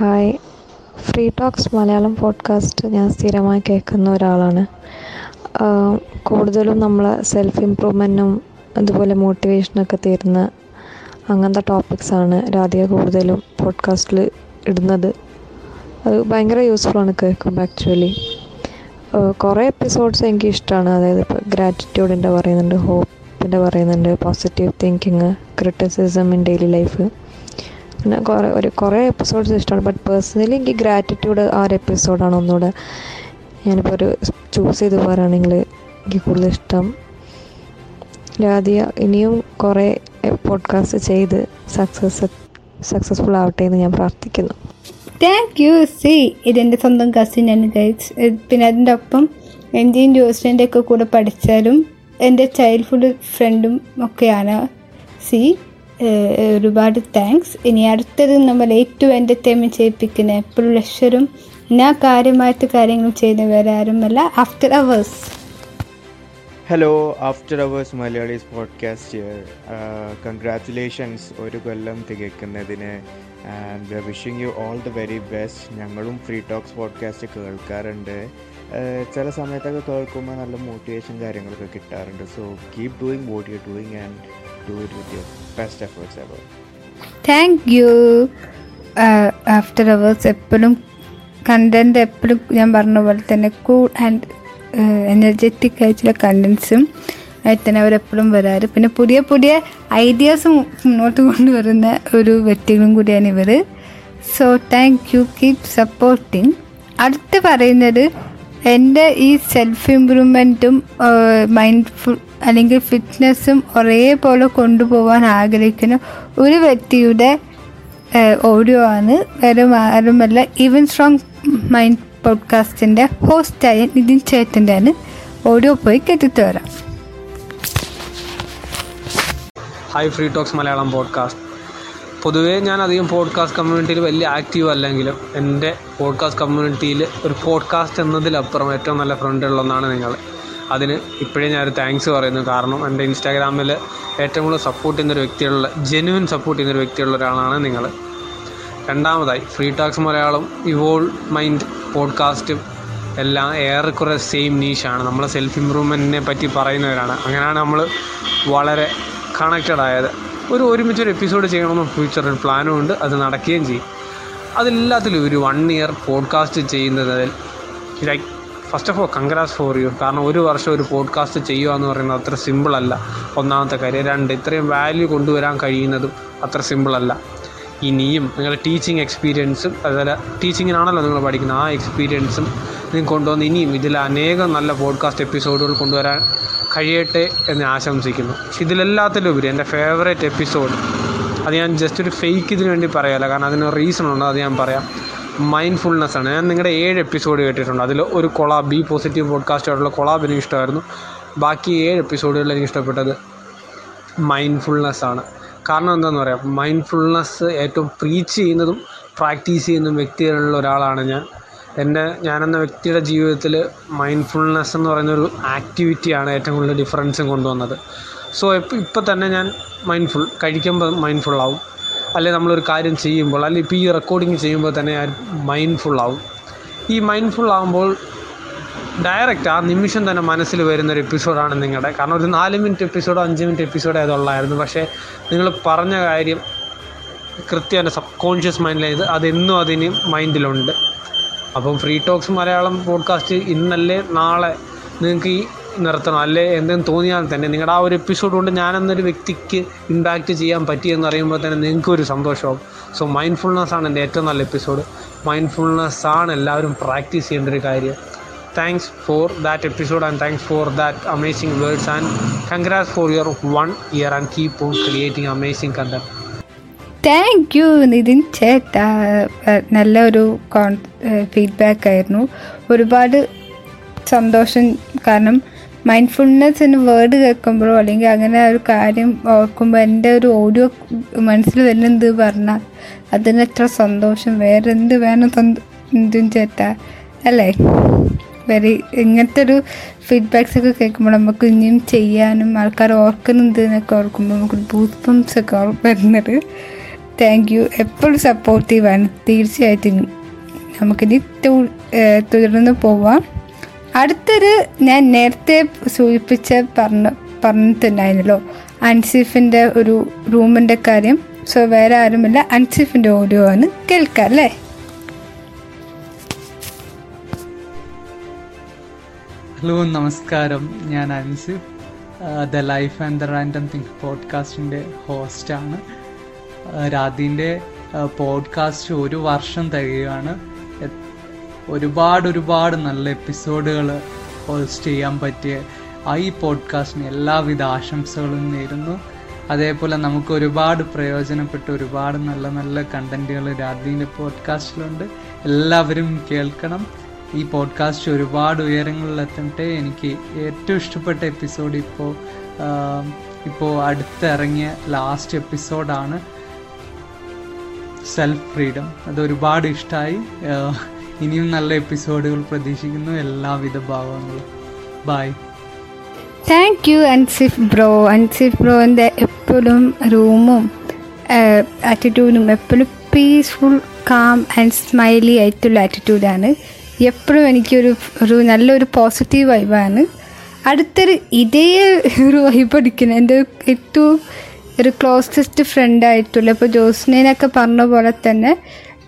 Hi free talks Malayalam podcast ഞാൻ സ്ഥിരമായി കേൾക്കുന്ന ഒരാളാണ്. കൂടുതലും നമ്മൾ സെൽഫ് ഇമ്പ്രൂവ്മെന്റും അതുപോലെ മോട്ടിവേഷനൊക്കെ തരുന്ന അങ്ങനത്തെ ടോപ്പിക്സാണ് രാധിക കൂടുതലും പോഡ്കാസ്റ്റിൽ ഇടുന്നത്. അത് ഭയങ്കര യൂസ്ഫുള്ളാണ് കേൾക്കുമ്പോൾ ആക്ച്വലി കുറേ എപ്പിസോഡ്സ് എനിക്ക് ഇഷ്ടമാണ് അതായത് ഇപ്പോൾ ഗ്രാറ്റിറ്റ്യൂഡിന്റെ പറയുന്നുണ്ട് ഹോപ്പിന്റെ പറയുന്നുണ്ട് positive thinking criticism in daily life പിന്നെ കുറേ ഒരു കുറേ എപ്പിസോഡ്സ് ഇഷ്ടമാണ്. ബട്ട് പേഴ്സണലി എനിക്ക് ഗ്രാറ്റിറ്റ്യൂഡ് ആ ഒരു എപ്പിസോഡാണ് ഒന്നുകൂടെ. ഞാനിപ്പോൾ ഒരു ചൂസ് ചെയ്ത് പറയുകയാണെങ്കിൽ എനിക്ക് കൂടുതൽ ഇഷ്ടം രാധിയ ഇനിയും കുറേ പോഡ്കാസ്റ്റ് ചെയ്ത് സക്സസ് സക്സസ്ഫുൾ ആവട്ടെ എന്ന് ഞാൻ പ്രാർത്ഥിക്കുന്നു. താങ്ക് യു സി ഇതെന്റെ സ്വന്തം കസിനാണ് ഗൈസ് പിന്നെ അതിന്റെ ഒപ്പം എന്റെയും ജോസിന്റെ ഒക്കെ കൂടെ പഠിച്ചാലും എന്റെ ചൈൽഡ്ഹുഡ് ഫ്രണ്ടും ഒക്കെയാണ് സി ഒരുപാട് താങ്ക്സ് ഇനി അടുത്തത് നമ്മൾ ഏറ്റവും എന്റർടൈൻമെന്റ് ചെയ്യിപ്പിക്കുന്ന എപ്പോഴും ലക്ഷറും ഞാൻ കാര്യമായിട്ട് കാര്യങ്ങൾ ചെയ്യുന്ന വേറെ ആരുമല്ല after hours hello after hours Malayalees podcast congratulations ഒരു കൊല്ലം തികയ്ക്കുന്നതിന്. And wishing you all the very best ഞങ്ങളും ഫ്രീ ടോക്സ് പോഡ്കാസ്റ്റ് കേൾക്കാറുണ്ട്. ചില സമയത്തൊക്കെ കേൾക്കുമ്പോൾ നല്ല മോട്ടിവേഷൻ കാര്യങ്ങളൊക്കെ കിട്ടാറുണ്ട്. So keep doing what doing and do it with your best efforts ever. Thank you after hours എപ്പോഴും കണ്ടന്റ് എപ്പോഴും ഞാൻ പറഞ്ഞ പോലെ തന്നെ കൂൾ ആൻഡ് എനർജറ്റിക് ആയിട്ടുള്ള കണ്ടൻസും ആയിട്ട് തന്നെ അവരെപ്പോഴും വരാറ്. പിന്നെ പുതിയ പുതിയ ഐഡിയാസ് മുന്നോട്ട് കൊണ്ടുവരുന്ന ഒരു വ്യക്തികളും കൂടിയാണ് ഇവർ so thank you keep supporting അടുത്ത് പറയുന്നത് എന്റെ ഈ സെൽഫ് ഇമ്പ്രൂവ്മെന്റും മൈൻഡ്ഫുൾ അല്ലെങ്കിൽ ഫിറ്റ്നസ്സും ഒരേപോലെ കൊണ്ടുപോകാൻ ആഗ്രഹിക്കുന്ന ഒരു വ്യക്തിയുടെ ഓഡിയോ ആണ് വേറെ ആരുമല്ല ഈവൻ സ്ട്രോങ് മൈൻഡ് പോഡ്കാസ്റ്റിന്റെ ഹോസ്റ്റായ നിതിൻ ചേട്ടന്റെ ആണ് ഓഡിയോ പോയി കെട്ടിത്തരാം hi free talks Malayalam podcast പൊതുവേ ഞാൻ അധികം പോഡ്കാസ്റ്റ് കമ്മ്യൂണിറ്റിയിൽ വലിയ ആക്റ്റീവ് അല്ലെങ്കിലും എന്റെ പോഡ്കാസ്റ്റ് കമ്മ്യൂണിറ്റിയിൽ ഒരു പോഡ്കാസ്റ്റ് എന്നതിലപ്പുറം ഏറ്റവും നല്ല ഫ്രണ്ട് ഫ്രണ്ടുള്ളൊന്നാണ് നിങ്ങൾ. അതിന് ഇപ്പോഴേ ഞാനൊരു താങ്ക്സ് പറയുന്നു. കാരണം എന്റെ ഇൻസ്റ്റാഗ്രാമിൽ ഏറ്റവും കൂടുതൽ സപ്പോർട്ട് ചെയ്യുന്നൊരു വ്യക്തിയുള്ള ജെന്യുവൻ സപ്പോർട്ട് ചെയ്യുന്നൊരു വ്യക്തിയുള്ള ഒരാളാണ് നിങ്ങൾ. രണ്ടാമതായി free talks Malayalam evolve mind പോഡ്കാസ്റ്റും എല്ലാം ഏറെക്കുറെ സെയിം നീഷാണ് നമ്മൾ സെൽഫ് ഇമ്പ്രൂവ്മെന്റിനെ പറ്റി പറയുന്നവരാണ്. അങ്ങനെയാണ് നമ്മൾ വളരെ കണക്റ്റഡ് ആയത്. ഒരു ഒരുമിച്ചൊരു എപ്പിസോഡ് ചെയ്യണമെന്ന് ഫ്യൂച്ചറിൽ പ്ലാനും ഉണ്ട്. അത് നടക്കുകയും ചെയ്യും. അതെല്ലാത്തിലും ഒരു വൺ ഇയർ പോഡ്കാസ്റ്റ് ചെയ്യുന്നതിൽ like first of all congrats for you കാരണം ഒരു വർഷം ഒരു പോഡ്കാസ്റ്റ് ചെയ്യുക എന്ന് പറയുന്നത് അത്ര സിമ്പിളല്ല ഒന്നാമത്തെ കാര്യം. രണ്ട് ഇത്രയും വാല്യൂ കൊണ്ടുവരാൻ കഴിയുന്നതും അത്ര സിമ്പിളല്ല ഇനിയും നിങ്ങളുടെ ടീച്ചിങ് എക്സ്പീരിയൻസും അതുപോലെ ടീച്ചിങ്ങിനാണല്ലോ നിങ്ങൾ പഠിക്കുന്നത്. ആ എക്സ്പീരിയൻസും നിങ്ങൾ കൊണ്ടുവന്ന് ഇനിയും ഇതിൽ അനേകം നല്ല പോഡ്കാസ്റ്റ് എപ്പിസോഡുകൾ കൊണ്ടുവരാൻ കഴിയട്ടെ എന്ന് ആശംസിക്കുന്നു. ഇതിലെല്ലാത്തിലും ഉപരി എന്റെ ഫേവറേറ്റ് എപ്പിസോഡ് അത് ഞാൻ ജസ്റ്റ് ഒരു ഫേക്ക് ഇതിന് വേണ്ടി പറയാമല്ല കാരണം അതിന് റീസൺ ഉണ്ട് അത് ഞാൻ പറയാം. മൈൻഡ്ഫുൾനെസ് ആണ്. ഞാൻ നിങ്ങളുടെ ഏഴ് എപ്പിസോഡ് കേട്ടിട്ടുണ്ട്. അതിൽ ഒരു കൊളാബ് ബി പോസിറ്റീവ് പോഡ്കാസ്റ്റായിട്ടുള്ള കൊളാബ് എനിക്ക് ഇഷ്ടമായിരുന്നു. ബാക്കി ഏഴ് എപ്പിസോഡുകളിൽ എനിക്ക് ഇഷ്ടപ്പെട്ടത്. മൈൻഡ്ഫുൾനെസ് ആണ്. കാരണം എന്താണെന്ന് പറയാം. മൈൻഡ്ഫുൾനെസ് ഏറ്റവും പ്രീച്ച് ചെയ്യുന്നതും പ്രാക്ടീസ് ചെയ്യുന്നതും വ്യക്തികളിലുള്ള ഒരാളാണ് ഞാൻ. എന്റെ ഞാനെന്ന വ്യക്തിയുടെ ജീവിതത്തിൽ മൈൻഡ്ഫുൾനെസ് എന്ന് പറയുന്നൊരു ആക്ടിവിറ്റിയാണ് ഏറ്റവും കൂടുതൽ ഡിഫറൻസും കൊണ്ടുവന്നത്. സോ ഇപ്പം ഇപ്പം തന്നെ ഞാൻ മൈൻഡ്ഫുൾ കഴിക്കുമ്പോൾ മൈൻഡ്ഫുള്ളാവും അല്ലെങ്കിൽ നമ്മളൊരു കാര്യം ചെയ്യുമ്പോൾ അല്ലെങ്കിൽ ഇപ്പോൾ ഈ റെക്കോർഡിങ് ചെയ്യുമ്പോൾ തന്നെ ഞാൻ മൈൻഡ്ഫുള്ളാവും ഈ മൈൻഡ്ഫുൾ ഡയറക്റ്റ് ആ നിമിഷം തന്നെ മനസ്സിൽ വരുന്ന വരുന്നൊരു എപ്പിസോഡാണ് നിങ്ങളുടെ. കാരണം ഒരു നാല് മിനിറ്റ് എപ്പിസോഡോ അഞ്ച് മിനിറ്റ് എപ്പിസോഡോ അതുള്ളായിരുന്നു പക്ഷേ നിങ്ങൾ പറഞ്ഞ കാര്യം കൃത്യം സബ് കോൺഷ്യസ് മൈൻഡിലായത് അതെന്നും അതിന് മൈൻഡിലുണ്ട് അപ്പം ഫ്രീ ടോക്സ് മലയാളം പോഡ്കാസ്റ്റ് ഇന്നല്ലേ നാളെ നിങ്ങൾക്ക് ഈ നിർത്തണം. അല്ലേ എന്തെങ്കിലും തോന്നിയാൽ തന്നെ നിങ്ങളുടെ ആ ഒരു എപ്പിസോഡ് കൊണ്ട് ഞാനെന്നൊരു വ്യക്തിക്ക് ഇമ്പാക്റ്റ് ചെയ്യാൻ പറ്റിയെന്ന് അറിയുമ്പോൾ തന്നെ നിങ്ങൾക്കൊരു സന്തോഷമാവും സോ മൈൻഡ്ഫുൾനെസ് ആണ് എന്റെ ഏറ്റവും നല്ല എപ്പിസോഡ് മൈൻഡ്ഫുൾനെസ് ആണ് എല്ലാവരും പ്രാക്ടീസ് ചെയ്യേണ്ട ഒരു കാര്യം. Thanks for that episode and thanks for that amazing words and congrats for your one year and keep on creating amazing content thank you Nithin ചേട്ട. നല്ലൊരു കോൺ ഫീഡ്ബാക്ക് ആയിരുന്നു. ഒരുപാട് സന്തോഷം. കാരണം മൈൻഡ്ഫുൾനെസ് എന്ന വേർഡ് കേൾക്കുമ്പോഴോ അല്ലെങ്കിൽ അങ്ങനെ ഒരു കാര്യം ഓർക്കുമ്പോൾ എന്റെ ഒരു ഓഡിയോ മനസ്സിൽ വരുന്നത് പറഞ്ഞാൽ അതിന് എത്ര സന്തോഷം. വേറെ എന്ത് വേണം നിതിൻ ചേട്ട. അല്ലേ? വെരി ഇങ്ങനത്തെ ഒരു ഫീഡ്ബാക്സ് ഒക്കെ കേൾക്കുമ്പോൾ നമുക്ക് ഇനിയും ചെയ്യാനും ആൾക്കാർ ഓർക്കുന്നുണ്ട് എന്നൊക്കെ ഓർക്കുമ്പോൾ നമുക്ക് ബൂത്ത് പമ്പ്സ് ഒക്കെ വരുന്നത്. താങ്ക് യു എപ്പോഴും സപ്പോർട്ടീവാണ് തീർച്ചയായിട്ടും നമുക്കിനി തുടർന്ന് പോവാം. അടുത്തൊരു ഞാൻ നേരത്തെ സൂചിപ്പിച്ച പറഞ്ഞ പറഞ്ഞിട്ടുണ്ടായിരുന്നല്ലോ അൻസിഫിന്റെ ഒരു റൂമിന്റെ കാര്യം. സോ വേറെ ആരുമില്ല. അൻസിഫിന്റെ ഓഡിയോ ആണ് കേൾക്കാം അല്ലേ? ഹലോ നമസ്കാരം. ഞാൻ Ansif the life and the random think പോഡ്കാസ്റ്റിന്റെ ഹോസ്റ്റാണ്. രാധീന്റെ പോഡ്കാസ്റ്റ് ഒരു വർഷം തികയാണ് ഒരുപാട് ഒരുപാട് നല്ല എപ്പിസോഡുകൾ ഹോസ്റ്റ് ചെയ്യാൻ പറ്റിയ ഈ പോഡ്കാസ്റ്റിന് എല്ലാവിധ ആശംസകളും നേരുന്നു. അതേപോലെ നമുക്ക് ഒരുപാട് പ്രയോജനപ്പെട്ട ഒരുപാട് നല്ല നല്ല കണ്ടന്റുകൾ രാധീന്റെ പോഡ്കാസ്റ്റിലുണ്ട്. എല്ലാവരും കേൾക്കണം. ഈ പോഡ്കാസ്റ്റ് ഒരുപാട് ഉയരങ്ങളിലെത്തട്ടെ. എനിക്ക് ഏറ്റവും ഇഷ്ടപ്പെട്ട എപ്പിസോഡ് ഇപ്പോൾ ഇപ്പോൾ അടുത്തിറങ്ങിയ ലാസ്റ്റ് എപ്പിസോഡാണ് സെൽഫ് ഫ്രീഡം അത് ഒരുപാട് ഇഷ്ടമായി ഇനിയും നല്ല എപ്പിസോഡുകൾ പ്രതീക്ഷിക്കുന്നു എല്ലാവിധ ഭാവങ്ങളും. Bye thank you Ansif bro Ansif ബ്രോന്റെ എപ്പോഴും റൂമും ആറ്റിറ്റ്യൂഡും എപ്പോഴും പീസ്ഫുൾ കാം ആൻഡ് സ്മൈലി ആയിട്ടുള്ള ആറ്റിറ്റ്യൂഡാണ് എപ്പോഴും എനിക്കൊരു ഒരു നല്ലൊരു പോസിറ്റീവ് വൈബാണ് അടുത്തൊരു ഇതേ ഒരു വൈബ് അടിക്കുന്നത് എന്റെ ഏറ്റവും ഒരു ക്ലോസസ്റ്റ് ഫ്രണ്ടായിട്ടുള്ള ഇപ്പോൾ ജോസ്നേനൊക്കെ പറഞ്ഞ പോലെ തന്നെ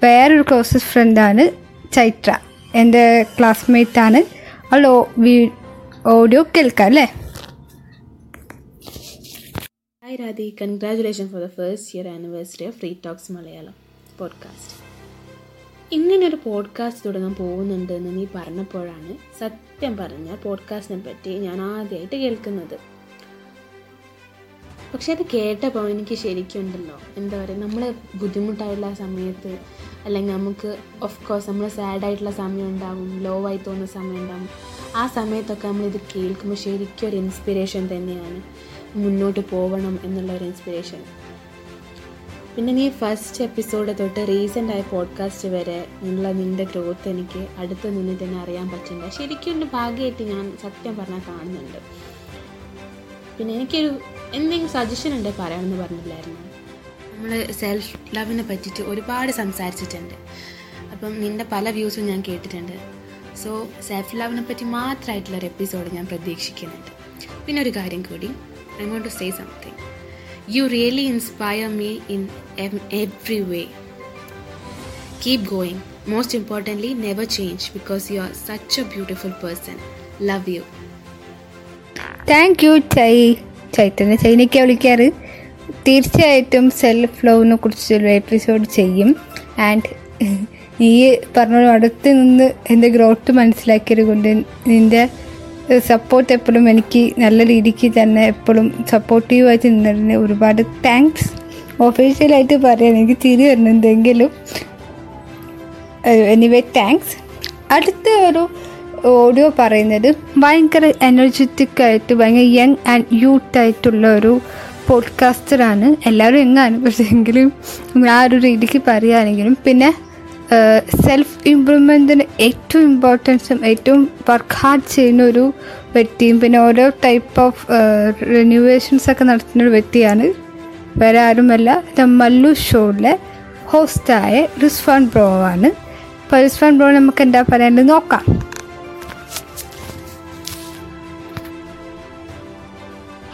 വേറൊരു ക്ലോസസ്റ്റ് ഫ്രണ്ടാണ് ചൈത്ര. എന്റെ ക്ലാസ്മേറ്റാണ് വീ ഓഡിയോ കേൾക്കാം അല്ലേ? Hi Radhi congratulation for the first year anniversary of free talks Malayalam podcast ഇങ്ങനൊരു പോഡ്കാസ്റ്റ് തുടങ്ങാൻ പോകുന്നുണ്ട് എന്ന് നീ പറഞ്ഞപ്പോഴാണ് സത്യം പറഞ്ഞാൽ പോഡ്കാസ്റ്റിനെ പറ്റി ഞാൻ ആദ്യമായിട്ട് കേൾക്കുന്നത്. പക്ഷെ അത് കേട്ടപ്പോൾ എനിക്ക് ശരിക്കുണ്ടല്ലോ. എന്താ പറയുക നമ്മൾ ബുദ്ധിമുട്ടായുള്ള സമയത്ത് അല്ലെങ്കിൽ നമുക്ക് ഓഫ് കോഴ്സ് നമ്മൾ സാഡായിട്ടുള്ള സമയം ഉണ്ടാകും ലോ ആയി തോന്നുന്ന സമയം ഉണ്ടാകും ആ സമയത്തൊക്കെ നമ്മളിത് കേൾക്കുമ്പോൾ ശരിക്കും ഒരു ഇൻസ്പിറേഷൻ തന്നെയാണ്. മുന്നോട്ട് പോകണം എന്നുള്ള ഒരു ഇൻസ്പിറേഷൻ പിന്നെ നീ ഫസ്റ്റ് എപ്പിസോഡ് തൊട്ട് റീസെന്റ് ആയ പോഡ്കാസ്റ്റ് വരെ നിങ്ങളെ നിന്റെ ഗ്രോത്ത് എനിക്ക് അടുത്ത് നിന്ന് തന്നെ അറിയാൻ പറ്റുന്നില്ല ശരിക്കും എന്റെ ഭാഗ്യമായിട്ട് ഞാൻ സത്യം പറഞ്ഞാൽ കാണുന്നുണ്ട്. പിന്നെ എനിക്കൊരു എന്തെങ്കിലും സജഷൻ ഉണ്ട് പറയാമെന്ന് പറഞ്ഞില്ലായിരുന്നു. നമ്മൾ സെൽഫ് ലവിനെ പറ്റിയിട്ട് ഒരുപാട് സംസാരിച്ചിട്ടുണ്ട്. അപ്പം നിന്റെ പല വ്യൂസും ഞാൻ കേട്ടിട്ടുണ്ട്. സോ സെൽഫ് ലവിനെ പറ്റി മാത്രമായിട്ടുള്ള ഒരു എപ്പിസോഡ് ഞാൻ പ്രതീക്ഷിക്കുന്നുണ്ട്. പിന്നെ ഒരു കാര്യം കൂടി I want to say something you really inspire me in every way keep going most importantly never change because you are such a beautiful person love you thank you ചൈ ചൈത്തന്നെ ചൈനയ്ക്ക് വിളിക്കാറ്. തീർച്ചയായിട്ടും സെൽഫ് ലവിനെ കുറിച്ചൊരു എപ്പിസോഡ് ചെയ്യും. And നീ പറഞ്ഞ അടുത്ത് നിന്ന് എന്റെ ഗ്രോത്ത് മനസ്സിലാക്കിയത് കൊണ്ട് നിന്റെ സപ്പോർട്ട് എപ്പോഴും എനിക്ക് നല്ല രീതിക്ക് തന്നെ എപ്പോഴും സപ്പോർട്ടീവായിട്ട് നിന്നതിന് ഒരുപാട് താങ്ക്സ് ഒഫീഷ്യലായിട്ട് പറയാൻ എനിക്ക് തിരി വരുന്നുണ്ടെങ്കിലും എനിവേ താങ്ക്സ് അടുത്ത ഒരു ഓഡിയോ പറയുന്നത് ഭയങ്കര എനർജറ്റിക് ആയിട്ട് ഭയങ്കര യങ് ആൻഡ് യൂത്ത് ആയിട്ടുള്ള ഒരു പോഡ്കാസ്റ്ററാണ് എല്ലാവരും യങ്ങാണ് പക്ഷേ എങ്കിലും ആ ഒരു രീതിക്ക് പറയുകയാണെങ്കിലും പിന്നെ സെൽഫ് ഇമ്പ്രൂവ്മെന്റിന് ഏറ്റവും ഇമ്പോർട്ടൻസും ഏറ്റവും വർക്ക് ഹാർഡ് ചെയ്യുന്ന ഒരു വ്യക്തിയും പിന്നെ ഓരോ ടൈപ്പ് ഓഫ് റിന്യൂവേഷൻസ് ഒക്കെ നടത്തുന്ന ഒരു വ്യക്തിയാണ്. വേറെ ആരുമല്ല. ദ മല്ലു ഷോയിലെ ഹോസ്റ്റായ റിസ്ഫാൻ ബ്രോ ആണ്. അപ്പോൾ റിസ്ഫാൻ ബ്രോ നമുക്ക് എന്താ പറയേണ്ടത് നോക്കാം.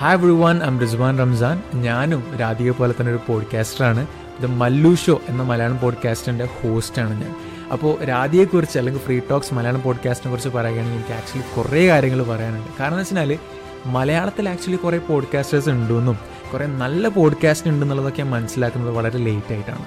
Hi everyone I'm Rizwan Ramzan ഞാനും രാധിക പോലെ തന്നെ ഒരു പോഡ്കാസ്റ്ററാണ് ഇത് മല്ലു ഷോ എന്ന മലയാളം പോഡ്കാസ്റ്റിന്റെ ഹോസ്റ്റാണ് ഞാൻ. അപ്പോൾ രാധിയെക്കുറിച്ച് അല്ലെങ്കിൽ ഫ്രീ ടോക്സ് മലയാളം പോഡ്കാസ്റ്റിനെ കുറിച്ച് പറയുകയാണെങ്കിൽ എനിക്ക് ആക്ച്വലി കുറേ കാര്യങ്ങൾ പറയാനുണ്ട്. കാരണം എന്ന് വെച്ചാൽ മലയാളത്തിൽ ആക്ച്വലി കുറേ പോഡ്കാസ്റ്റേഴ്സ് ഉണ്ടെന്നും കുറേ നല്ല പോഡ്കാസ്റ്റ് ഉണ്ടെന്നുള്ളതൊക്കെ ഞാൻ മനസ്സിലാക്കുന്നത് വളരെ ലേറ്റ് ആയിട്ടാണ്.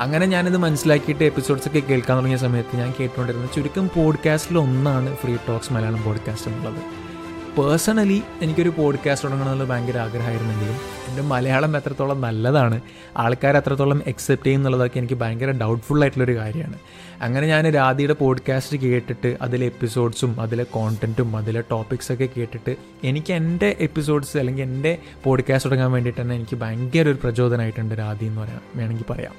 അങ്ങനെ ഞാനിത് മനസ്സിലാക്കിയിട്ട് എപ്പിസോഡ്സൊക്കെ കേൾക്കാൻ തുടങ്ങിയ സമയത്ത് ഞാൻ കേട്ടുകൊണ്ടിരുന്ന ചുരുക്കം പോഡ്കാസ്റ്റിൽ ഒന്നാണ് ഫ്രീ ടോക്സ് മലയാളം പോഡ്കാസ്റ്റ് എന്നുള്ളത്. പേഴ്സണലി എനിക്കൊരു പോഡ്കാസ്റ്റ് തുടങ്ങണമെന്നുള്ള ഭയങ്കര ആഗ്രഹമായിരുന്നെങ്കിലും എന്റെ മലയാളം എത്രത്തോളം നല്ലതാണ് ആൾക്കാർ എത്രത്തോളം എക്സെപ്റ്റ് ചെയ്യുന്നുള്ളതൊക്കെ എനിക്ക് ഭയങ്കര ഡൗട്ട്ഫുൾ ആയിട്ടുള്ളൊരു കാര്യമാണ്. അങ്ങനെ ഞാൻ രാധിയുടെ പോഡ്കാസ്റ്റ് കേട്ടിട്ട് അതിലെ എപ്പിസോഡ്സും അതിലെ കോണ്ടന്റും അതിലെ ടോപ്പിക്സൊക്കെ കേട്ടിട്ട് എനിക്ക് എന്റെ എപ്പിസോഡ്സ് അല്ലെങ്കിൽ എന്റെ പോഡ്കാസ്റ്റ് തുടങ്ങാൻ വേണ്ടിയിട്ട് തന്നെ എനിക്ക് ഭയങ്കര ഒരു പ്രചോദനമായിട്ടുണ്ട് രാധി എന്ന് പറയാം വേണമെങ്കിൽ പറയാം.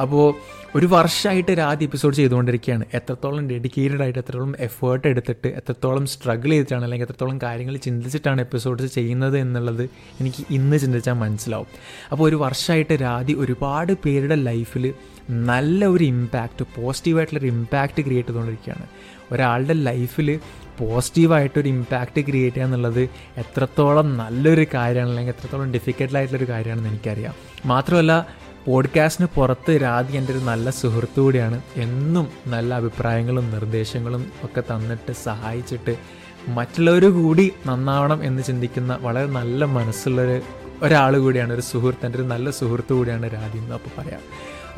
അപ്പോൾ ഒരു വർഷമായിട്ട് ആദ്യ എപ്പിസോഡ് ചെയ്തുകൊണ്ടിരിക്കുകയാണ്. എത്രത്തോളം ഡെഡിക്കേറ്റഡ് ആയിട്ട് എത്രത്തോളം എഫേർട്ട് എടുത്തിട്ട് എത്രത്തോളം സ്ട്രഗിൾ ചെയ്തിട്ടാണ് അല്ലെങ്കിൽ എത്രത്തോളം കാര്യങ്ങൾ ചിന്തിച്ചിട്ടാണ് എപ്പിസോഡ്സ് ചെയ്യുന്നത് എന്നുള്ളത് എനിക്ക് ഇന്ന് ചിന്തിച്ചാൽ മനസ്സിലാവും. അപ്പോൾ ഒരു വർഷമായിട്ട് രാധി ഒരുപാട് പേരുടെ ലൈഫിൽ നല്ല ഒരു ഇമ്പാക്റ്റ് പോസിറ്റീവായിട്ടുള്ളൊരു ഇമ്പാക്റ്റ് ക്രിയേറ്റ് ചെയ്തുകൊണ്ടിരിക്കുകയാണ്. ഒരാളുടെ ലൈഫിൽ പോസിറ്റീവായിട്ടൊരു ഇമ്പാക്റ്റ് ക്രിയേറ്റ് ചെയ്യുക എന്നുള്ളത് എത്രത്തോളം നല്ലൊരു കാര്യമാണ് അല്ലെങ്കിൽ എത്രത്തോളം ഡിഫിക്കൽട്ടായിട്ടുള്ളൊരു കാര്യമാണെന്ന് എനിക്കറിയാം. മാത്രമല്ല പോഡ്കാസ്റ്റിന് പുറത്ത് രാധി എന്റെ ഒരു നല്ല സുഹൃത്തു കൂടിയാണ്. എന്നും നല്ല അഭിപ്രായങ്ങളും നിർദ്ദേശങ്ങളും ഒക്കെ തന്നിട്ട് സഹായിച്ചിട്ട് മറ്റുള്ളവർ കൂടി നന്നാവണം എന്ന് ചിന്തിക്കുന്ന വളരെ നല്ല മനസ്സുള്ളൊരു ഒരാൾ കൂടിയാണ് ഒരു സുഹൃത്ത് എന്റെ ഒരു നല്ല സുഹൃത്തു കൂടിയാണ് രാധി എന്ന് അപ്പോൾ പറയാം.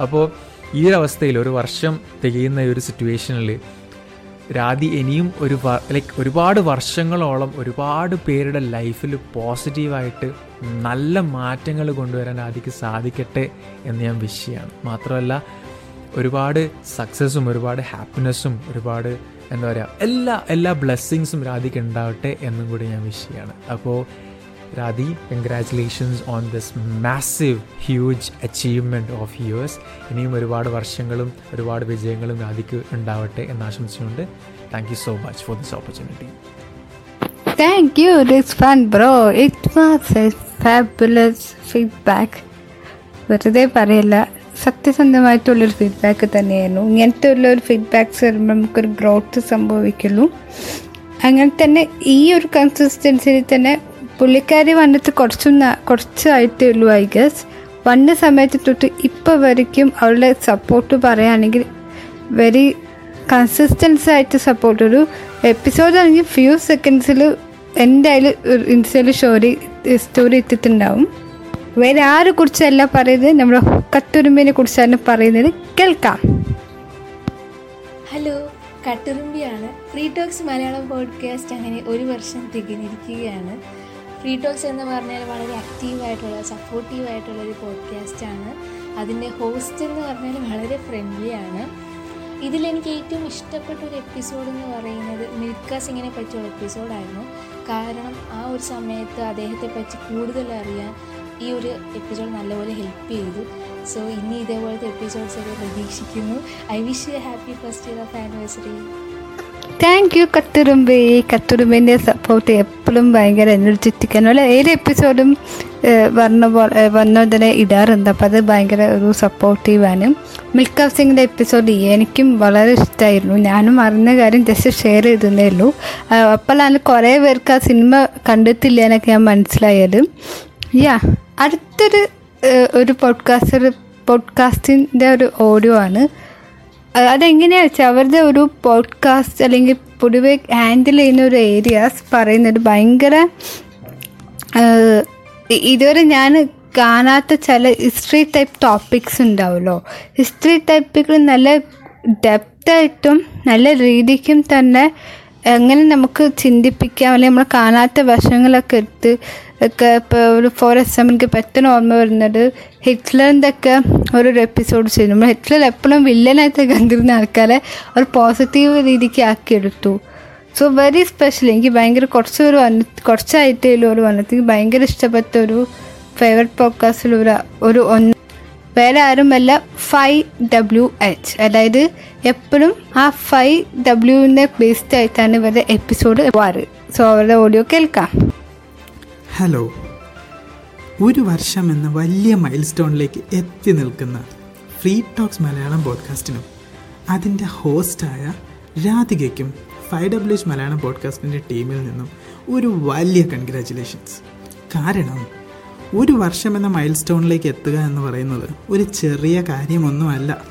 അപ്പോൾ ഈ ഒരു അവസ്ഥയിൽ ഒരു വർഷം തികയുന്ന ഈ ഒരു സിറ്റുവേഷനിൽ രാധി ഇനിയും ഒരു ലൈക്ക് ഒരുപാട് വർഷങ്ങളോളം ഒരുപാട് പേരുടെ ലൈഫിൽ പോസിറ്റീവായിട്ട് നല്ല മാറ്റങ്ങൾ കൊണ്ടുവരാൻ രാധിക്ക് സാധിക്കട്ടെ എന്ന് ഞാൻ വിഷ് ചെയ്യാണ്. മാത്രമല്ല ഒരുപാട് സക്സസ്സും ഒരുപാട് ഹാപ്പിനെസ്സും ഒരുപാട് എന്താ പറയുക എല്ലാ എല്ലാ ബ്ലെസ്സിങ്സും രാധിക്ക് ഉണ്ടാവട്ടെ എന്നും കൂടി ഞാൻ വിഷ് ചെയ്യാണ്. അപ്പോൾ Radhi congratulations on this massive huge achievement of yours ഇനിയും ഒരുപാട് വർഷങ്ങളും ഒരുപാട് വിജയങ്ങളും രാധിക്ക് ഉണ്ടാവട്ടെ എന്ന് ആശംസിച്ചുകൊണ്ട് thank you so much for this opportunity Thank you, Rizwan bro. It was a fabulous feedback. വെറുതെ പറയല്ല സത്യസന്ധമായിട്ടുള്ളൊരു ഫീഡ്ബാക്ക് തന്നെയായിരുന്നു ഇങ്ങനത്തെ ഉള്ളൊരു ഫീഡ്ബാക്ക്സ് വരുമ്പോൾ നമുക്കൊരു ഗ്രോത്ത് സംഭവിക്കുള്ളൂ അങ്ങനെ തന്നെ ഈ ഒരു കൺസിസ്റ്റൻസിയിൽ തന്നെ പുള്ളിക്കാരി വന്നിട്ട് കുറച്ചും കുറച്ചായിട്ടേ ഉള്ളൂ ഐ ഗസ് വന്ന സമയത്ത് തൊട്ട് ഇപ്പോൾ വരയ്ക്കും അവളുടെ സപ്പോർട്ട് പറയുകയാണെങ്കിൽ വെരി കൺസിസ്റ്റൻസ് ആയിട്ട് സപ്പോർട്ട് ഒരു എപ്പിസോഡ് ആണെങ്കിൽ ഫ്യൂ സെക്കൻഡ്സിൽ എന്തായാലും ഇൻസ്റ്റയിൽ സ്റ്റോറി സ്റ്റോറി എത്തിയിട്ടുണ്ടാവും വേറെ ആരെ കുറിച്ചല്ല പറയുന്നത്? നമ്മുടെ കത്തുരുമ്പിനെ കുറിച്ചാണ് പറയുന്നത്. കേൾക്കാം. ഹലോ കട്ടുറുമ്പിയാണ്. ഫ്രീ ടോക്സ് മലയാളം പോഡ്കാസ്റ്റ് അങ്ങനെ ഒരു വർഷം തികഞ്ഞിരിക്കുകയാണ്. ഫ്രീ ടോക്സ് എന്ന് പറഞ്ഞാൽ വളരെ ആക്റ്റീവായിട്ടുള്ള സപ്പോർട്ടീവായിട്ടുള്ള ഒരു പോഡ്കാസ്റ്റാണ് അതിന്റെ ഹോസ്റ്റ് എന്ന് പറഞ്ഞാൽ വളരെ ഫ്രണ്ട്ലിയാണ് ഇതിലെനിക്ക് ഏറ്റവും ഇഷ്ടപ്പെട്ട ഒരു എപ്പിസോഡ് എന്ന് പറയുന്നത് മിൽക്ക സിംഗിനെ പറ്റിയുള്ള എപ്പിസോഡായിരുന്നു കാരണം ആ ഒരു സമയത്ത് അദ്ദേഹത്തെ പറ്റി കൂടുതൽ അറിയാൻ ഈ ഒരു എപ്പിസോഡ് നല്ലപോലെ ഹെൽപ്പ് ചെയ്തു. സോ ഇനി ഇതേപോലത്തെ എപ്പിസോഡ്സ് ഒക്കെ പ്രതീക്ഷിക്കുന്നു. I wish you happy first year of anniversary thank you കത്തുരുമ്പേ ഈ കത്തുറുമ്പിന്റെ സപ്പോർട്ട് എപ്പോഴും ഭയങ്കര എനർജറ്റിക് അല്ല? ഏത് എപ്പിസോഡും വന്ന പോലെ വന്നതിനെ ഇടാറുണ്ട്. അപ്പോൾ അത് ഭയങ്കര ഒരു സപ്പോർട്ടീവാണ് മിൽക്ക് സിംഗിന്റെ എപ്പിസോഡ് എനിക്കും വളരെ ഇഷ്ടമായിരുന്നു ഞാനും അറിഞ്ഞ കാര്യം ജസ്റ്റ് ഷെയർ ചെയ്തതേ ഉള്ളൂ. അപ്പോഴാണ് കുറേ പേർക്ക് ആ സിനിമ കണ്ടെത്തില്ല എന്നൊക്കെ ഞാൻ മനസ്സിലായത്. യാ അടുത്തൊരു ഒരു പോഡ്കാസ്റ്റർ പോഡ്കാസ്റ്റിന്റെ ഒരു ഓഡിയോ ആണ്. അതെങ്ങനെയാ വെച്ചാൽ അവരുടെ ഒരു പോഡ്കാസ്റ്റ് അല്ലെങ്കിൽ പൊതുവെ ഹാൻഡിൽ ചെയ്യുന്ന ഒരു ഏരിയാസ് പറയുന്നത് ഭയങ്കര ഇതുവരെ ഞാൻ കാണാത്ത ചില ഹിസ്റ്ററി ടൈപ്പ് ടോപ്പിക്സ് ഉണ്ടാവുമല്ലോ. ഹിസ്റ്ററി ടോപ്പിക്കിൽ നല്ല ഡെപ്തായിട്ടും നല്ല രീതിക്കും തന്നെ എങ്ങനെ നമുക്ക് ചിന്തിപ്പിക്കാം? അല്ലെങ്കിൽ നമ്മൾ കാണാത്ത വശങ്ങളൊക്കെ എടുത്ത് ഒക്കെ ഇപ്പോൾ ഒരു ഫോർ എക്സാമ്പിൾ എനിക്ക് പെട്ടെന്ന് ഓർമ്മ വരുന്നത് ഹിറ്റ്ലറിന്റെ ഒക്കെ ഓരോരോ എപ്പിസോഡ് ചെയ്തു. നമ്മൾ ഹിറ്റ്ലർ എപ്പോഴും വില്ലനായിട്ട് കണ്ടിരുന്ന ആൾക്കാരെ ഒരു പോസിറ്റീവ് രീതിക്ക് ആക്കിയെടുത്തു. സോ വെരി സ്പെഷ്യൽ എനിക്ക് ഭയങ്കര കുറച്ച് ഒരു വന്ന കുറച്ചായിട്ടേ ഒരു വന്നിട്ട് എനിക്ക് ഭയങ്കര ഇഷ്ടപ്പെട്ട ഒരു ഫേവററ്റ് പോഡ്കാസ്റ്റിൽ ഒരു ഒന്ന് വേറെ ആരുമല്ല ഫൈവ് ഡബ്ല്യു എച്ച്. അതായത് എപ്പോഴും ആ ഫൈവ് ഡബ്ല്യുവിന്റെ ബേസ്ഡ് ആയിട്ടാണ് ഇവരുടെ എപ്പിസോഡ് വാറ് സോ അവരുടെ ഓഡിയോ കേൾക്കാം. ഹലോ ഒരു വർഷം എന്ന വലിയ മൈൽ സ്റ്റോണിലേക്ക് എത്തി നിൽക്കുന്ന ഫ്രീ ടോക്സ് മലയാളം പോഡ്കാസ്റ്റിനും അതിന്റെ ഹോസ്റ്റായ രാധികയ്ക്കും ഫൈവ് ഡബ്ല്യു എച്ച് മലയാളം പോഡ്കാസ്റ്റിന്റെ ടീമിൽ നിന്നും ഒരു വലിയ കൺഗ്രാറ്റുലേഷൻസ് കാരണം ഒരു വർഷം എന്ന മൈൽ സ്റ്റോണിലേക്ക് എത്തുക എന്ന് പറയുന്നത് ഒരു ചെറിയ കാര്യമൊന്നുമല്ല.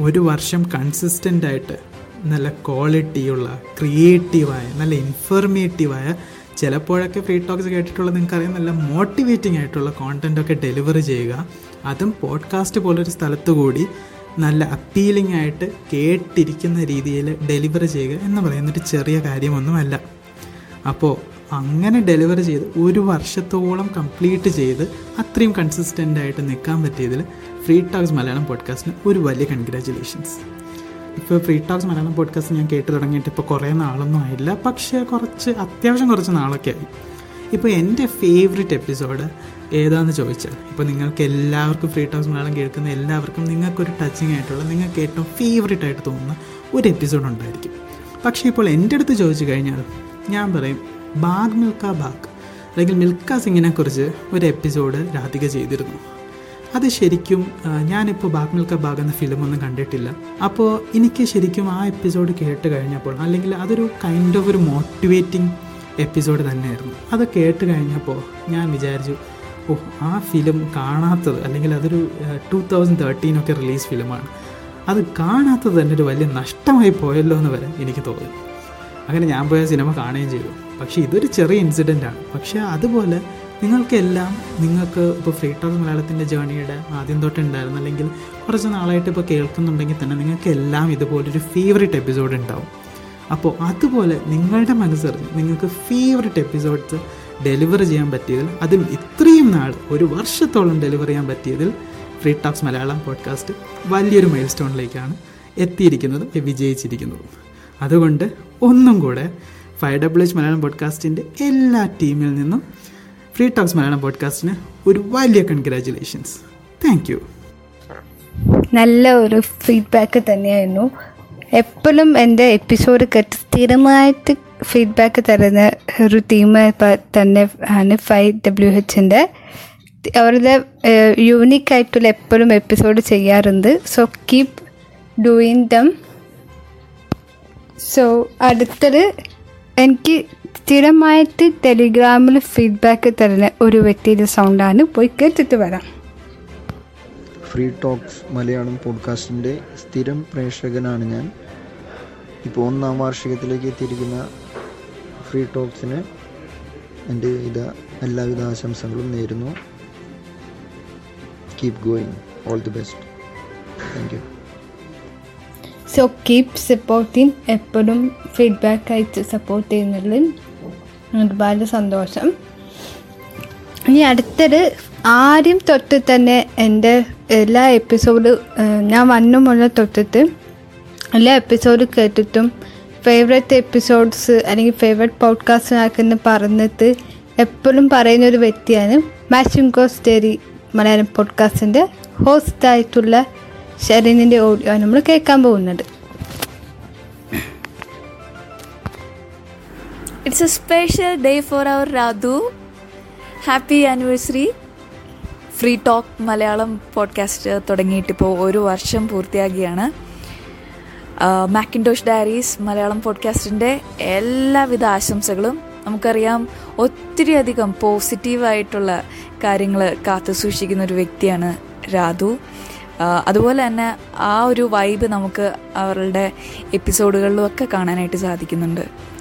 ഒരു വർഷം കൺസിസ്റ്റന്റായിട്ട് നല്ല ക്വാളിറ്റിയുള്ള ക്രിയേറ്റീവായ നല്ല ഇൻഫർമേറ്റീവായ ചിലപ്പോഴൊക്കെ ഫ്രീ ടോക്സ് കേട്ടിട്ടുള്ള നിങ്ങൾക്കറിയാം നല്ല മോട്ടിവേറ്റിംഗ് ആയിട്ടുള്ള കോണ്ടന്റ് ഒക്കെ ഡെലിവർ ചെയ്യുക. അതും പോഡ്കാസ്റ്റ് പോലൊരു സ്ഥലത്തു കൂടി നല്ല അപ്പീലിംഗ് ആയിട്ട് കേട്ടിരിക്കുന്ന രീതിയിൽ ഡെലിവർ ചെയ്യുക എന്ന് പറയുന്നൊരു ചെറിയ കാര്യമൊന്നുമല്ല. അപ്പോൾ അങ്ങനെ ഡെലിവറി ചെയ്ത് ഒരു വർഷത്തോളം കംപ്ലീറ്റ് ചെയ്ത് അത്രയും കൺസിസ്റ്റന്റ് ആയിട്ട് നിൽക്കാൻ പറ്റിയതിൽ ഫ്രീ ടോക്സ് മലയാളം പോഡ്കാസ്റ്റിന് ഒരു വലിയ കൺഗ്രാറ്റുലേഷൻസ് ഇപ്പോൾ ഫ്രീ ടോക്സ് മലയാളം പോഡ്കാസ്റ്റ് ഞാൻ കേട്ട് തുടങ്ങിയിട്ട് ഇപ്പോൾ കുറേ നാളൊന്നും ആയില്ല. പക്ഷേ കുറച്ച് അത്യാവശ്യം കുറച്ച് നാളൊക്കെ ആയി. ഇപ്പോൾ എന്റെ ഫേവറേറ്റ് എപ്പിസോഡ് ഏതാണെന്ന് ചോദിച്ചാൽ ഇപ്പോൾ നിങ്ങൾക്ക് എല്ലാവർക്കും ഫ്രീ ടോക്സ് മലയാളം കേൾക്കുന്ന എല്ലാവർക്കും നിങ്ങൾക്കൊരു ടച്ചിങ് ആയിട്ടുള്ള നിങ്ങൾക്ക് ഏറ്റവും ഫേവറേറ്റ് ആയിട്ട് തോന്നുന്ന ഒരു എപ്പിസോഡ് ഉണ്ടായിരിക്കും. പക്ഷേ ഇപ്പോൾ എന്റെ അടുത്ത് ചോദിച്ചു കഴിഞ്ഞാൽ ഞാൻ പറയും ബാഗ് മിൽക്ക ബാഗ് അല്ലെങ്കിൽ മിൽക്ക സിംഗിനെ കുറിച്ച് ഒരു എപ്പിസോഡ് രാധിക ചെയ്തിരുന്നു. അത് ശരിക്കും ഞാനിപ്പോൾ ബാഗ് മിൽക്ക ബാഗ് എന്ന ഫിലിമൊന്നും കണ്ടിട്ടില്ല. അപ്പോൾ എനിക്ക് ശരിക്കും ആ എപ്പിസോഡ് കേട്ട് കഴിഞ്ഞപ്പോൾ അല്ലെങ്കിൽ അതൊരു കൈൻഡ് ഓഫ് ഒരു മോട്ടിവേറ്റിംഗ് എപ്പിസോഡ് തന്നെയായിരുന്നു. അത് കേട്ട് കഴിഞ്ഞപ്പോൾ ഞാൻ വിചാരിച്ചു ഓ ആ ഫിലിം കാണാത്തത് അല്ലെങ്കിൽ അതൊരു ടു തൗസൻഡ് തേർട്ടീനൊക്കെ റിലീസ് ഫിലിമാണ്. അത് കാണാത്തത് തന്നെ ഒരു വലിയ നഷ്ടമായി പോയല്ലോ എന്ന് വരെ എനിക്ക് തോന്നി. അങ്ങനെ ഞാൻ പോയ സിനിമ കാണുകയും ചെയ്തു. പക്ഷേ ഇതൊരു ചെറിയ ഇൻസിഡന്റാണ് പക്ഷേ അതുപോലെ നിങ്ങൾക്കെല്ലാം നിങ്ങൾക്ക് ഇപ്പോൾ ഫ്രീ ടോക്ക് മലയാളത്തിന്റെ ജേണിയുടെ ആദ്യം തൊട്ടുണ്ടായിരുന്നു. അല്ലെങ്കിൽ കുറച്ച് നാളായിട്ട് ഇപ്പോൾ കേൾക്കുന്നുണ്ടെങ്കിൽ തന്നെ നിങ്ങൾക്കെല്ലാം ഇതുപോലൊരു ഫേവറേറ്റ് എപ്പിസോഡ് ഉണ്ടാവും. അപ്പോൾ അതുപോലെ നിങ്ങളുടെ മനസ്സറിഞ്ഞ് നിങ്ങൾക്ക് ഫേവററ്റ് എപ്പിസോഡ്സ് ഡെലിവർ ചെയ്യാൻ പറ്റിയതിൽ അതും ഇത്രയും നാൾ ഒരു വർഷത്തോളം ഡെലിവർ ചെയ്യാൻ പറ്റിയതിൽ ഫ്രീ ടോക്സ് മലയാളം പോഡ്കാസ്റ്റ് വലിയൊരു മൈൽ സ്റ്റോണിലേക്കാണ് എത്തിയിരിക്കുന്നതും വിജയിച്ചിരിക്കുന്നതും. അതുകൊണ്ട് ഒന്നും കൂടെ ഫൈവ് ഡബിൾ എച്ച് മലയാളം പോഡ്കാസ്റ്റിന്റെ എല്ലാ ടീമിൽ നിന്നും ഫ്രീ ടോക്സ് മലയാളം പോഡ്കാസ്റ്റിന് ഒരു വലിയ കൺഗ്രാറ്റുലേഷൻസ് താങ്ക് യു നല്ല ഒരു ഫീഡ്ബാക്ക് തന്നെയായിരുന്നു. എപ്പോഴും എന്റെ എപ്പിസോഡ് കേട്ട് സ്ഥിരമായിട്ട് ഫീഡ്ബാക്ക് തരുന്ന ഒരു ടീം തന്നെ ആണ് ഫൈവ് ഡബ്ല്യു എച്ചിന്റെ അവരുടെ യൂണിക് ആയിട്ടുള്ള എപ്പോഴും എപ്പിസോഡ് ചെയ്യാറുണ്ട്. So keep doing them so അടുത്തത് എനിക്ക് സ്ഥിരമായിട്ട് ടെലിഗ്രാമിൽ ഫീഡ്ബാക്ക് തരുന്ന ഒരു വ്യക്തിയുടെ സൗണ്ടാണ് പോയി കേട്ടിട്ട് വരാം. ഫ്രീ ടോക്സ് മലയാളം പോഡ്കാസ്റ്റിന്റെ സ്ഥിരം പ്രേക്ഷകനാണ് ഞാൻ. ഇപ്പോൾ ഒന്നാം വാർഷികത്തിലേക്ക് എത്തിയിരിക്കുന്ന ഫ്രീ ടോക്സിന് എന്റെ ഇത് എല്ലാവിധ ആശംസകളും നേരുന്നു. Keep going all the best thank you so keep supporting എപ്പോഴും ഫീഡ്ബാക്ക് അയച്ച് സപ്പോർട്ട് ചെയ്യുന്നതിൽ ഒരുപാട് സന്തോഷം. ഇനി അടുത്തത് ആദ്യം തൊട്ട് തന്നെ എന്റെ എല്ലാ എപ്പിസോഡ് ഞാൻ വന്നു മുതൽ തൊട്ടിട്ട് എല്ലാ എപ്പിസോഡ് കേട്ടിട്ടും ഫേവറേറ്റ് എപ്പിസോഡ്സ് അല്ലെങ്കിൽ ഫേവറേറ്റ് പോഡ്കാസ്റ്റ് ആക്കുന്ന പറഞ്ഞിട്ട് എപ്പോഴും പറയുന്ന ഒരു വ്യക്തിയാണ് മാച്ചിങ് കോസ്റ്റേരി മലയാളം പോഡ്കാസ്റ്റിന്റെ ഹോസ്റ്റായിട്ടുള്ള ഷെറിനിന്റെ ഓഡിയോ നമ്മൾ കേൾക്കാൻ പോകുന്നത്. It's a special day for our Radhu happy anniversary free talk Malayalam podcast തുടങ്ങിയിട്ട് തുടങ്ങിയിട്ടിപ്പോൾ ഒരു വർഷം പൂർത്തിയാകിയാണ് മാക്കിൻഡോഷ് ഡയറീസ് മലയാളം പോഡ്കാസ്റ്റിന്റെ എല്ലാവിധ ആശംസകളും നമുക്കറിയാം. ഒത്തിരി അധികം പോസിറ്റീവായിട്ടുള്ള കാര്യങ്ങൾ കാത്തു സൂക്ഷിക്കുന്ന ഒരു വ്യക്തിയാണ് രാധു. അതുപോലെ തന്നെ ആ ഒരു വൈബ് നമുക്ക് അവരുടെ എപ്പിസോഡുകളിലും ഒക്കെ കാണാനായിട്ട് സാധിക്കുന്നുണ്ട്.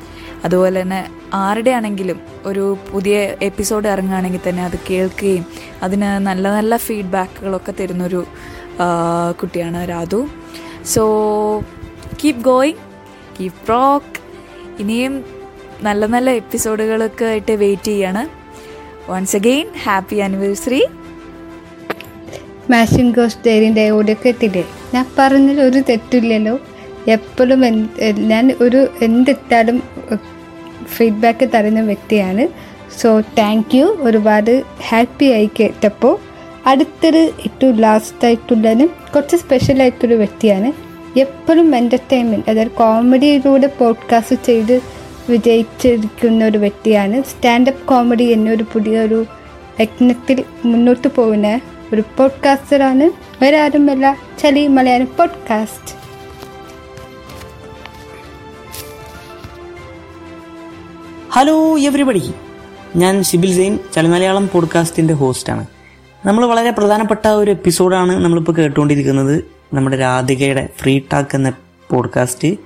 അതുപോലെ തന്നെ ആരുടെ ആണെങ്കിലും ഒരു പുതിയ എപ്പിസോഡ് ഇറങ്ങുകയാണെങ്കിൽ തന്നെ അത് കേൾക്കുകയും അതിന് നല്ല നല്ല ഫീഡ്ബാക്കുകളൊക്കെ തരുന്നൊരു കുട്ടിയാണ് Radhu. So keep going keep rock ഇനിയും നല്ല നല്ല എപ്പിസോഡുകളൊക്കെ ആയിട്ട് വെയിറ്റ് ചെയ്യാണ്. വൺസ് അഗെയിൻ ഹാപ്പി ആനിവേഴ്സറി മാഷിൻ ഗോസ് ഡെയറിന്റെ എത്തില്ലേ ഞാൻ പറഞ്ഞതിൽ ഒരു തെറ്റില്ലല്ലോ എപ്പോഴും ഞാൻ ഒരു എന്തിട്ടാലും ഫീഡ്ബാക്ക് തരുന്ന വ്യക്തിയാണ്. സോ താങ്ക് യു ഒരുപാട് ഹാപ്പി ആയി കേട്ടപ്പോൾ അടുത്തൊരു ഏറ്റവും ലാസ്റ്റ് ആയിട്ടുള്ളതും കുറച്ച് സ്പെഷ്യൽ ആയിട്ടൊരു വ്യക്തിയാണ്. എപ്പോഴും എന്റർടൈൻമെന്റ് അതായത് കോമഡിയിലൂടെ പോഡ്കാസ്റ്റ് ചെയ്ത് വിജയിച്ചിരിക്കുന്ന ഒരു വ്യക്തിയാണ്. സ്റ്റാൻഡപ്പ് കോമഡി എന്നൊരു പുതിയൊരു യജ്ഞത്തിൽ മുന്നോട്ട് പോകുന്ന ഒരു പോഡ്കാസ്റ്ററാണ് വേറെ ആരുമല്ല ചലി മലയാളം പോഡ്കാസ്റ്റ് ഹലോ എവരിബഡി ഞാൻ സിബിൽ സെയിൻ ചലമലയാളം പോഡ്കാസ്റ്റിന്റെ ഹോസ്റ്റാണ് നമ്മൾ വളരെ പ്രധാനപ്പെട്ട ഒരു എപ്പിസോഡാണ് നമ്മളിപ്പോൾ കേട്ടുകൊണ്ടിരിക്കുന്നത്. നമ്മുടെ രാധികയുടെ ഫ്രീ ടാക്ക് എന്ന പോഡ്കാസ്റ്റ്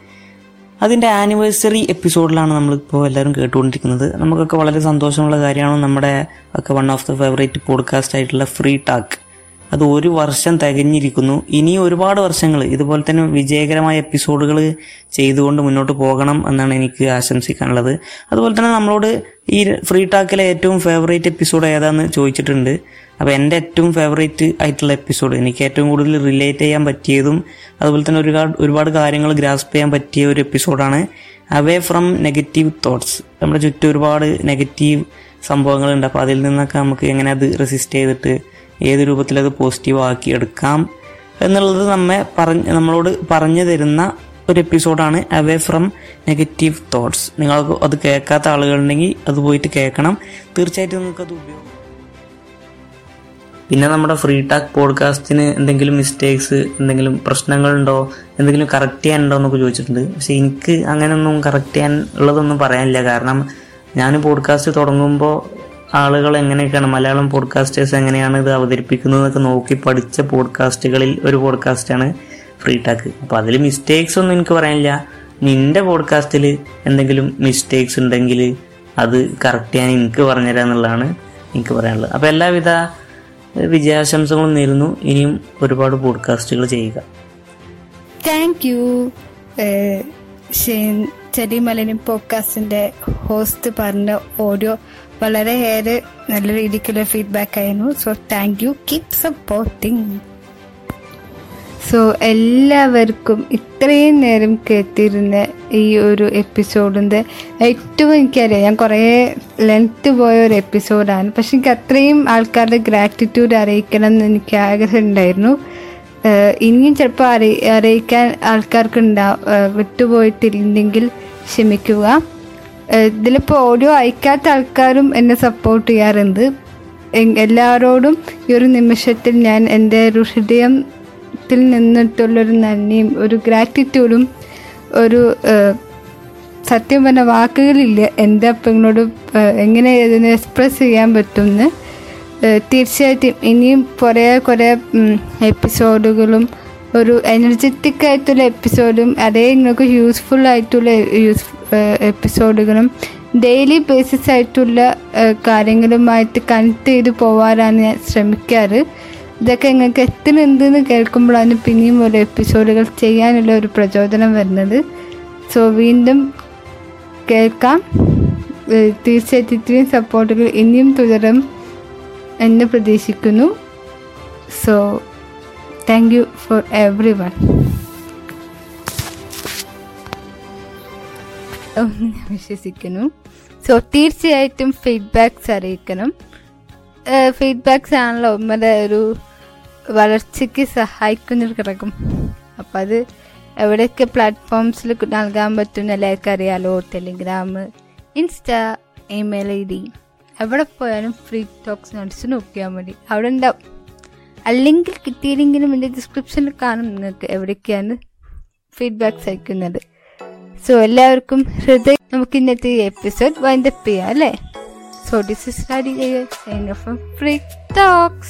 അതിന്റെ ആനിവേഴ്സറി എപ്പിസോഡിലാണ് നമ്മളിപ്പോൾ എല്ലാവരും കേട്ടുകൊണ്ടിരിക്കുന്നത്. നമുക്കൊക്കെ വളരെ സന്തോഷമുള്ള കാര്യമാണ് നമ്മുടെ ഒക്കെ one of the favourite podcast ആയിട്ടുള്ള ഫ്രീ ടാക്ക് അത് ഒരു വർഷം തികഞ്ഞിരിക്കുന്നു. ഇനി ഒരുപാട് വർഷങ്ങൾ ഇതുപോലെ തന്നെ വിജയകരമായ എപ്പിസോഡുകൾ ചെയ്തുകൊണ്ട് മുന്നോട്ട് പോകണം എന്നാണ് എനിക്ക് ആശംസിക്കാനുള്ളത്. അതുപോലെ തന്നെ നമ്മളോട് ഈ ഫ്രീ ടാക്കിലെ ഏറ്റവും ഫേവറേറ്റ് എപ്പിസോഡ് ഏതാന്ന് ചോദിച്ചിട്ടുണ്ട്. അപ്പോൾ എന്റെ ഏറ്റവും ഫേവറേറ്റ് ആയിട്ടുള്ള എപ്പിസോഡ് എനിക്ക് ഏറ്റവും കൂടുതൽ റിലേറ്റ് ചെയ്യാൻ പറ്റിയതും അതുപോലെ തന്നെ ഒരുപാട് ഒരുപാട് കാര്യങ്ങൾ ഗ്രാസ്പ് ചെയ്യാൻ പറ്റിയ ഒരു എപ്പിസോഡാണ് അവേ ഫ്രം നെഗറ്റീവ് തോട്ട്സ് നമ്മുടെ ചുറ്റും ഒരുപാട് നെഗറ്റീവ് സംഭവങ്ങളുണ്ട്. അപ്പോൾ അതിൽ നിന്നൊക്കെ നമുക്ക് എങ്ങനെ അത് റെസിസ്റ്റ് ചെയ്തിട്ട് ഏത് രൂപത്തിൽ അത് പോസിറ്റീവ് ആക്കി എടുക്കാം എന്നുള്ളത് നമ്മെ പറഞ്ഞ് നമ്മളോട് പറഞ്ഞു തരുന്ന ഒരു എപ്പിസോഡാണ് അവേ ഫ്രം നെഗറ്റീവ് തോട്ട്സ് നിങ്ങൾക്ക് അത് കേൾക്കാത്ത ആളുകളുണ്ടെങ്കിൽ അത് പോയിട്ട് കേൾക്കണം. തീർച്ചയായിട്ടും നിങ്ങൾക്ക് അത് ഉപയോഗം പിന്നെ നമ്മുടെ ഫ്രീ ടാക്ക് പോഡ്കാസ്റ്റിന് എന്തെങ്കിലും മിസ്റ്റേക്സ് എന്തെങ്കിലും പ്രശ്നങ്ങളുണ്ടോ എന്തെങ്കിലും കറക്റ്റ് ചെയ്യാനുണ്ടോ എന്നൊക്കെ ചോദിച്ചിട്ടുണ്ട്. പക്ഷെ എനിക്ക് അങ്ങനെയൊന്നും കറക്റ്റ് ചെയ്യാൻ ഉള്ളതൊന്നും പറയാനില്ല. കാരണം ഞാൻ പോഡ്കാസ്റ്റ് തുടങ്ങുമ്പോൾ ആളുകൾ എങ്ങനെയൊക്കെയാണ്? മലയാളം പോഡ്കാസ്റ്റേഴ്സ് എങ്ങനെയാണ് ഇത് അവതരിപ്പിക്കുന്നതെന്നൊക്കെ നോക്കി പഠിച്ച പോഡ്കാസ്റ്റുകളിൽ ഒരു പോഡ്കാസ്റ്റാണ് ഫ്രീ ടാക്ക് അപ്പം അതിൽ മിസ്റ്റേക്സ് ഒന്നും എനിക്ക് പറയാനില്ല. നിന്റെ പോഡ്കാസ്റ്റിൽ എന്തെങ്കിലും മിസ്റ്റേക്സ് ഉണ്ടെങ്കിൽ അത് കറക്റ്റ് ചെയ്യാൻ എനിക്ക് പറഞ്ഞുതരാം എന്നുള്ളതാണ് എനിക്ക് പറയാനുള്ളത്. അപ്പോൾ എല്ലാവിധ വിജയാശംസകളും നേരുന്നു. ഇനിയും ഒരുപാട് പോഡ്കാസ്റ്റുകൾ ചെയ്യുക. താങ്ക് യു ചെടിമലനി പോഡ്കാസ്റ്റിന്റെ ഹോസ്റ്റ് പറഞ്ഞ ഓഡിയോ വളരെയേറെ നല്ല രീതിക്കുള്ള ഫീഡ്ബാക്ക് ആയിരുന്നു. So thank you keep supporting so എല്ലാവർക്കും ഇത്രയും നേരം കേട്ടിരുന്ന ഈ ഒരു എപ്പിസോഡിന്റെ ഏറ്റവും എനിക്കറിയാം. ഞാൻ കുറേ ലെങ്ത്ത് പോയ ഒരു എപ്പിസോഡാണ് പക്ഷെ എനിക്ക് അത്രയും ആൾക്കാരുടെ ഗ്രാറ്റിറ്റ്യൂഡ് അറിയിക്കണം എന്ന് എനിക്ക് ആഗ്രഹം ഇനിയും ചിലപ്പോൾ അറി അറിയിക്കാൻ ആൾക്കാർക്ക് ഉണ്ടാവും വിട്ടുപോയിട്ടില്ലെങ്കിൽ ക്ഷമിക്കുക. ഇതിലിപ്പോൾ ഓഡിയോ അയക്കാത്ത ആൾക്കാരും എന്നെ സപ്പോർട്ട് ചെയ്യാറുണ്ട്. എല്ലാവരോടും ഈ ഒരു നിമിഷത്തിൽ ഞാൻ എന്റെ ഒരു ഹൃദയത്തിൽ നിന്നിട്ടുള്ളൊരു നന്ദിയും ഒരു ഗ്രാറ്റിറ്റ്യൂഡും ഒരു സത്യം പറഞ്ഞ വാക്കുകളില്ല എന്റെ അപ്പങ്ങളോട് എങ്ങനെ ഇതിനെ എക്സ്പ്രസ് ചെയ്യാൻ പറ്റുമെന്ന് തീർച്ചയായിട്ടും ഇനിയും കുറേ കുറേ എപ്പിസോഡുകളും ഒരു എനർജറ്റിക് ആയിട്ടുള്ള എപ്പിസോഡും അതേ നിങ്ങൾക്ക് യൂസ്ഫുൾ ആയിട്ടുള്ള യൂസ് എപ്പിസോഡുകളും ഡെയിലി ബേസിസ് ആയിട്ടുള്ള കാര്യങ്ങളുമായിട്ട് കണക്ട് ചെയ്ത് പോകാനാണ് ഞാൻ ശ്രമിക്കാറ്. ഇതൊക്കെ നിങ്ങൾക്ക് എത്ര എത്തുന്നുണ്ടെന്ന് കേൾക്കുമ്പോഴാണ് പിന്നെയും ഒരു എപ്പിസോഡുകൾ ചെയ്യാനുള്ള ഒരു പ്രചോദനം വരുന്നത്. സോ വീണ്ടും കേൾക്കാം. തീർച്ചയായിട്ടും ഇത്രയും സപ്പോർട്ടുകൾ ഇനിയും തുടരും. എന്ന് പ്രതീക്ഷിക്കുന്നു. So thank you for everyone വിശ്വസിക്കുന്നു. സോ തീർച്ചയായിട്ടും ഫീഡ്ബാക്ക്സ് അറിയിക്കണം. ഫീഡ്ബാക്ക്സ് ആണല്ലോ നമ്മുടെ ഒരു വളർച്ചയ്ക്ക് സഹായിക്കുന്നൊരു ഘടകം. അപ്പം അത് എവിടെയൊക്കെ പ്ലാറ്റ്ഫോംസിൽ നൽകാൻ പറ്റുന്ന എല്ലാവർക്കും അറിയാലോ. Telegram insta email I D. എവിടെ പോയാലും ഫ്രീ ടോക്സ് നോട്ട്സ് നോക്കിയാൽ മതി. അവിടെ ഉണ്ടാവും അല്ലെങ്കിൽ കിട്ടിയില്ലെങ്കിലും എന്റെ ഡിസ്ക്രിപ്ഷനിൽ കാണും നിങ്ങൾക്ക് എവിടേക്കാണ് ഫീഡ്ബാക്ക്സ് അയക്കുന്നത്. സോ എല്ലാവർക്കും ഹൃദയം നമുക്ക് ഇന്നത്തെ എപ്പിസോഡ് വൈൻഡപ്പ് ചെയ്യാം അല്ലേ? So this is free talks